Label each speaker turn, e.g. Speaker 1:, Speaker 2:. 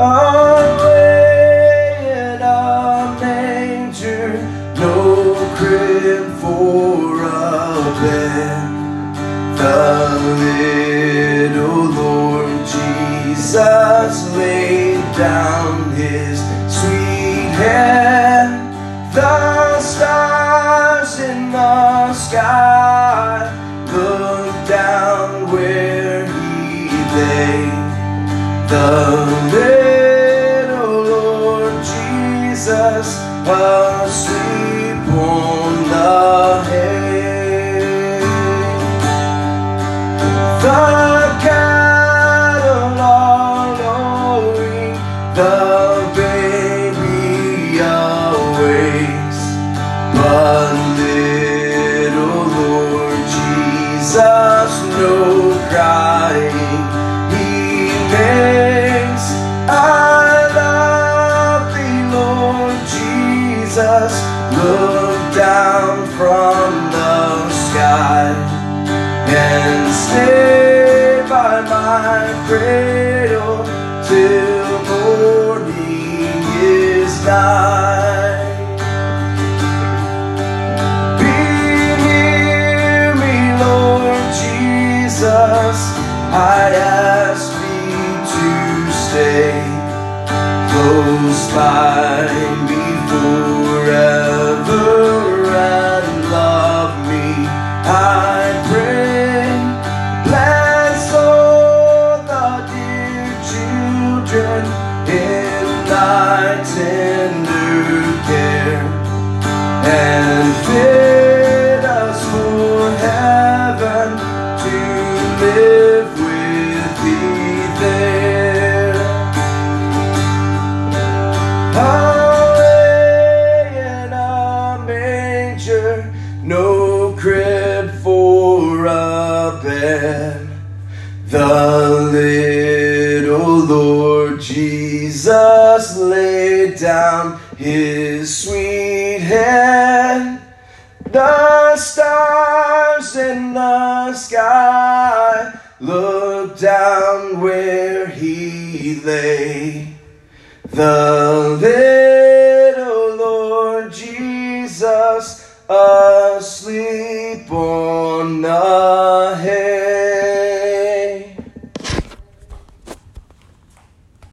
Speaker 1: away in a manger, no crib for a bed. The little Lord Jesus laid down his sweet head. The stars in the sky looked down where he lay. The Asleep on the hay. The cattle are the baby awakes, but little Lord Jesus no crying down from the sky and stay by my cradle till morning is nigh. Be near me, Lord Jesus. I ask thee to stay close by me forever The little Lord Jesus laid down his sweet head. The stars in the sky looked down where he lay. The little Lord Jesus asleep on the hill.